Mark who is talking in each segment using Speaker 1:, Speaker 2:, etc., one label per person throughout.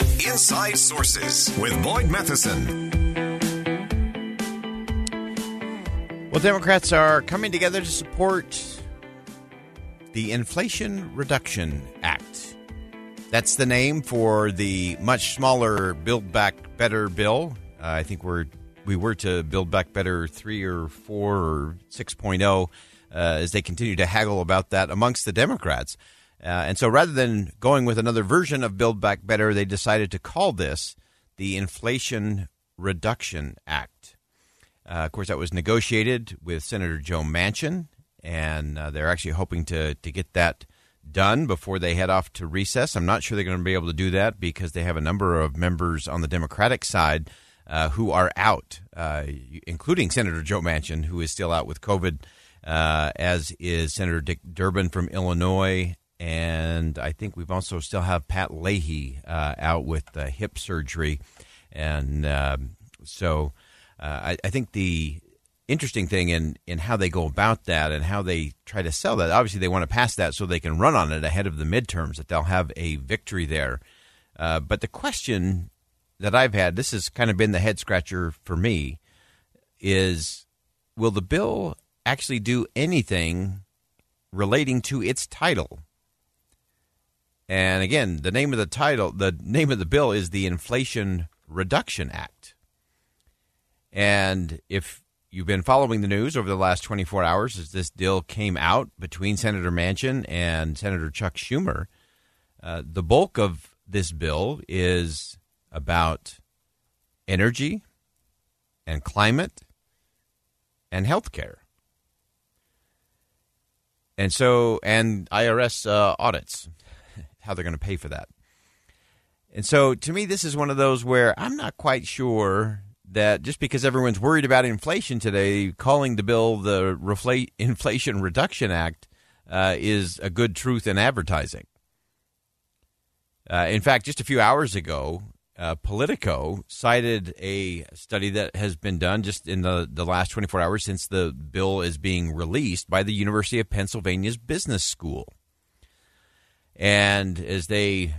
Speaker 1: Inside Sources with Boyd Matheson.
Speaker 2: Well, Democrats are coming together to support the Inflation Reduction Act. That's the name for the much smaller Build Back Better bill. Uh, I think we're we were to Build Back Better 3 or 4 or 6.0 uh, as they continue to haggle about that amongst the Democrats. Uh, and so rather than going with another version of Build Back Better, they decided to call this the Inflation Reduction Act. Uh, of course, that was negotiated with Senator Joe Manchin, and uh, they're actually hoping to, to get that done before they head off to recess. I'm not sure they're going to be able to do that because they have a number of members on the Democratic side uh, who are out, uh, including Senator Joe Manchin, who is still out with COVID, uh, as is Senator Dick Durbin from Illinois. And I think we've also still have Pat Leahy uh, out with hip surgery. And um, so uh, I, I think the interesting thing in, in how they go about that and how they try to sell that. Obviously, they want to pass that so they can run on it ahead of the midterms, that they'll have a victory there. Uh, but the question that I've had, this has kind of been the head scratcher for me, is will the bill actually do anything relating to its title? And again, the name of the title, the name of the bill is the Inflation Reduction Act. And if you've been following the news over the last 24 hours as this deal came out between Senator Manchin and Senator Chuck Schumer, uh, the bulk of this bill is about energy and climate and healthcare. And so, and IRS uh, audits, how they're going to pay for that. And so, to me, this is one of those where I'm not quite sure that just because everyone's worried about inflation today, calling the bill the Refla- Inflation Reduction Act uh, is a good truth in advertising. Uh, in fact, just a few hours ago, uh, Politico cited a study that has been done just in the, the last 24 hours since the bill is being released by the University of Pennsylvania's Business School. And as they,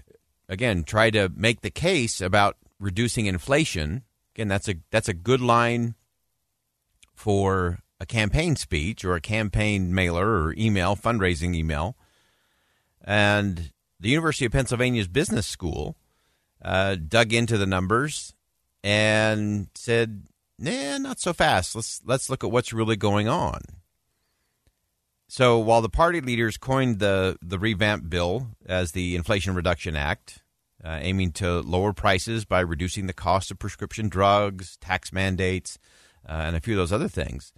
Speaker 2: again, try to make the case about reducing inflation, again, that's a, that's a good line for a campaign speech or a campaign mailer or email, fundraising email. And the University of Pennsylvania's Business School uh, dug into the numbers and said, "Nah, not so fast. Let's let's look at what's really going on." So while the party leaders coined the the revamped bill as the Inflation Reduction Act, uh, aiming to lower prices by reducing the cost of prescription drugs, tax mandates, uh, and a few of those other things.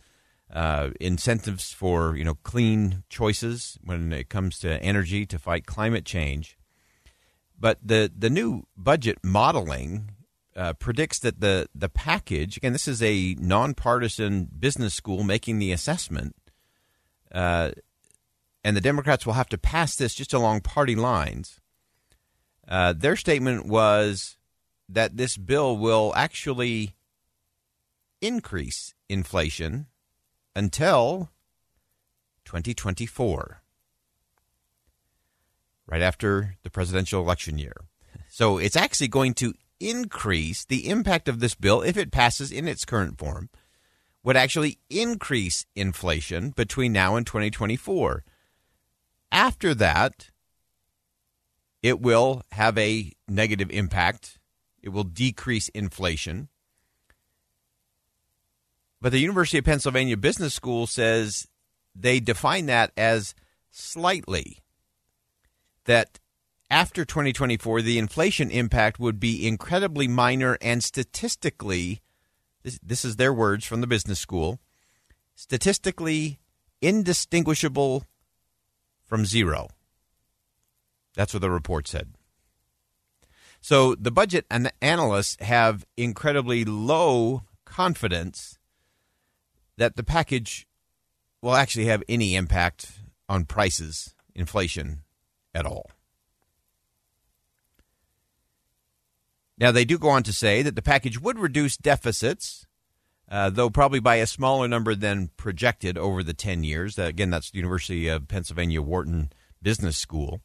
Speaker 2: Uh, incentives for you know clean choices when it comes to energy to fight climate change. But the the new budget modeling uh, predicts that the the package again this is a nonpartisan business school making the assessment, uh, and the Democrats will have to pass this just along party lines. Uh, their statement was that this bill will actually increase inflation until 2024 right after the presidential election year. So it's actually going to increase the impact of this bill if it passes in its current form would actually increase inflation between now and 2024. After that, it will have a negative impact. It will decrease inflation. But the University of Pennsylvania Business School says they define that as slightly that after 2024, the inflation impact would be incredibly minor and statistically, this, this is their words from the business school, statistically indistinguishable from zero. That's what the report said. So the budget and the analysts have incredibly low confidence that the package will actually have any impact on prices, inflation at all. Now, they do go on to say that the package would reduce deficits, uh, though probably by a smaller number than projected over the 10 years. Uh, again, that's the University of Pennsylvania Wharton Business School.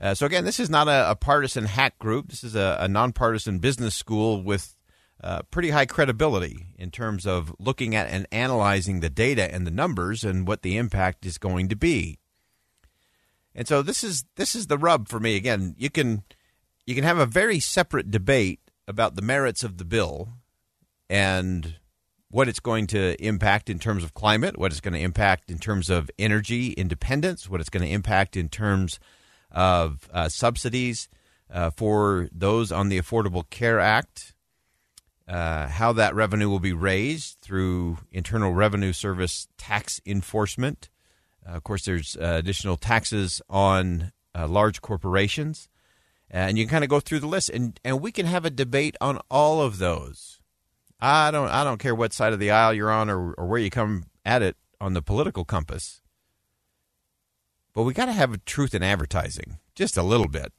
Speaker 2: Uh, so, again, this is not a, a, partisan hack group. This is a, a nonpartisan business school with uh, pretty high credibility in terms of looking at and analyzing the data and the numbers and what the impact is going to be. And so this is this is the rub for me. Again, you can you can have a very separate debate about the merits of the bill and what it's going to impact in terms of climate, what it's going to impact in terms of energy independence, what it's going to impact in terms of uh, subsidies uh, for those on the Affordable Care Act, uh, how that revenue will be raised through Internal Revenue Service tax enforcement. Uh, of course, there's uh, additional taxes on uh, large corporations and you can kind of go through the list, and and we can have a debate on all of those. I don't I don't care what side of the aisle you're on or, or where you come at it on the political compass, but we got to have a truth in advertising just a little bit.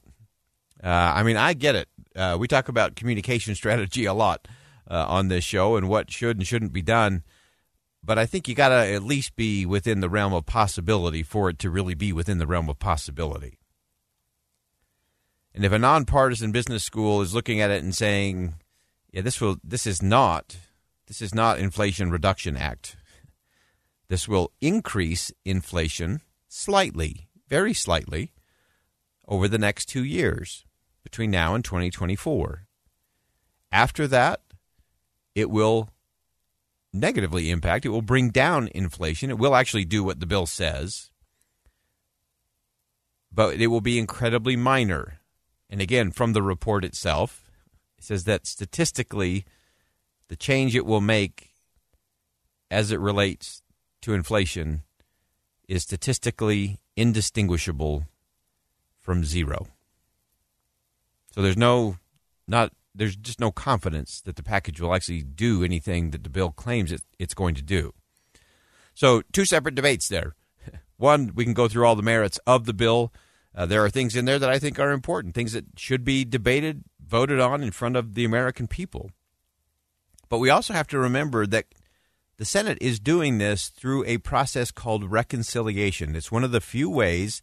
Speaker 2: Uh, I mean, I get it. Uh, we talk about communication strategy a lot uh, on this show and what should and shouldn't be done. But I think you got to at least be within the realm of possibility for it to really be within the realm of possibility. And if a nonpartisan business school is looking at it and saying, "Yeah, this will this is not this is not Inflation Reduction Act. This will increase inflation slightly, very slightly over the next 2 years between now and 2024. After that, it will negatively impact. It will bring down inflation. It will actually do what the bill says, but it will be incredibly minor and again, from the report itself, it says that statistically, the change it will make as it relates to inflation is statistically indistinguishable from zero. So there's no not there's just no confidence that the package will actually do anything that the bill claims it, it's going to do. So two separate debates there. One, we can go through all the merits of the bill uh, there are things in there that I think are important, things that should be debated, voted on in front of the American people. But we also have to remember that the Senate is doing this through a process called reconciliation. It's one of the few ways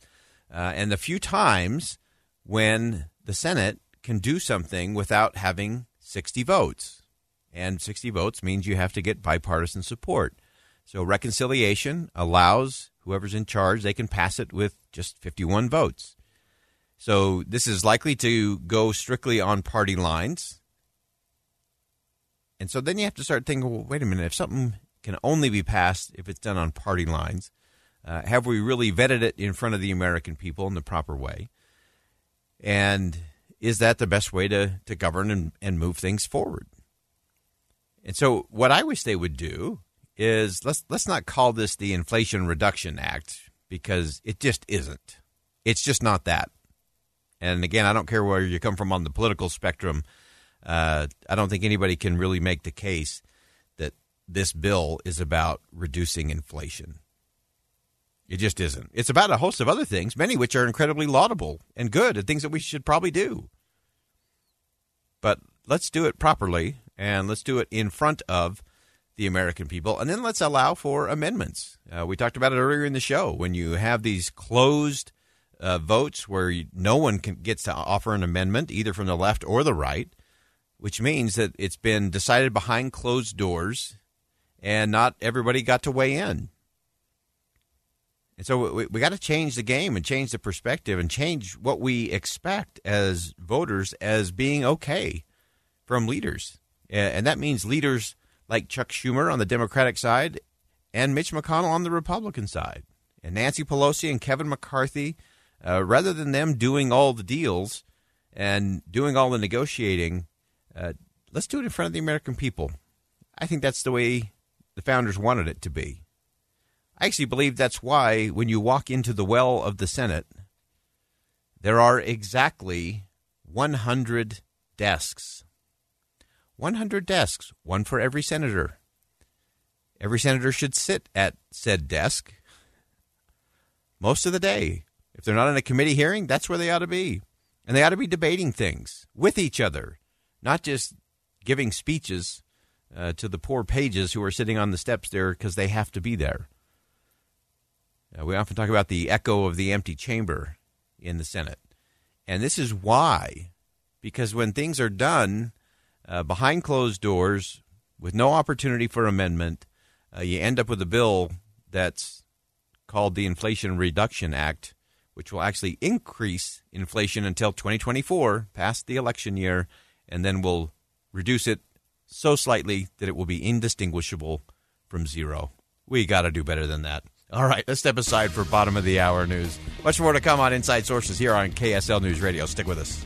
Speaker 2: uh, and the few times when the Senate can do something without having 60 votes. And 60 votes means you have to get bipartisan support. So reconciliation allows whoever's in charge, they can pass it with just 51 votes. So this is likely to go strictly on party lines. And so then you have to start thinking, well, wait a minute, if something can only be passed if it's done on party lines, uh, have we really vetted it in front of the American people in the proper way? And is that the best way to, to govern and, and move things forward? And so, what I wish they would do is let's let's not call this the Inflation Reduction Act because it just isn't. It's just not that. And again, I don't care where you come from on the political spectrum. Uh, I don't think anybody can really make the case that this bill is about reducing inflation. It just isn't. It's about a host of other things, many which are incredibly laudable and good, and things that we should probably do. But let's do it properly, and let's do it in front of the American people. And then let's allow for amendments. Uh, we talked about it earlier in the show. When you have these closed uh, votes where you, no one can, gets to offer an amendment, either from the left or the right, which means that it's been decided behind closed doors and not everybody got to weigh in. And so we, we got to change the game and change the perspective and change what we expect as voters as being okay from leaders. And that means leaders like Chuck Schumer on the Democratic side and Mitch McConnell on the Republican side. And Nancy Pelosi and Kevin McCarthy, uh, rather than them doing all the deals and doing all the negotiating, uh, let's do it in front of the American people. I think that's the way the founders wanted it to be. I actually believe that's why when you walk into the well of the Senate, there are exactly 100 desks. 100 desks, one for every senator. Every senator should sit at said desk most of the day. If they're not in a committee hearing, that's where they ought to be. And they ought to be debating things with each other, not just giving speeches uh, to the poor pages who are sitting on the steps there because they have to be there. Uh, we often talk about the echo of the empty chamber in the Senate. And this is why, because when things are done uh, behind closed doors with no opportunity for amendment, uh, you end up with a bill that's called the Inflation Reduction Act, which will actually increase inflation until 2024, past the election year, and then will reduce it so slightly that it will be indistinguishable from zero. We got to do better than that. All right, let's step aside for bottom of the hour news. Much more to come on Inside Sources here on KSL News Radio. Stick with us.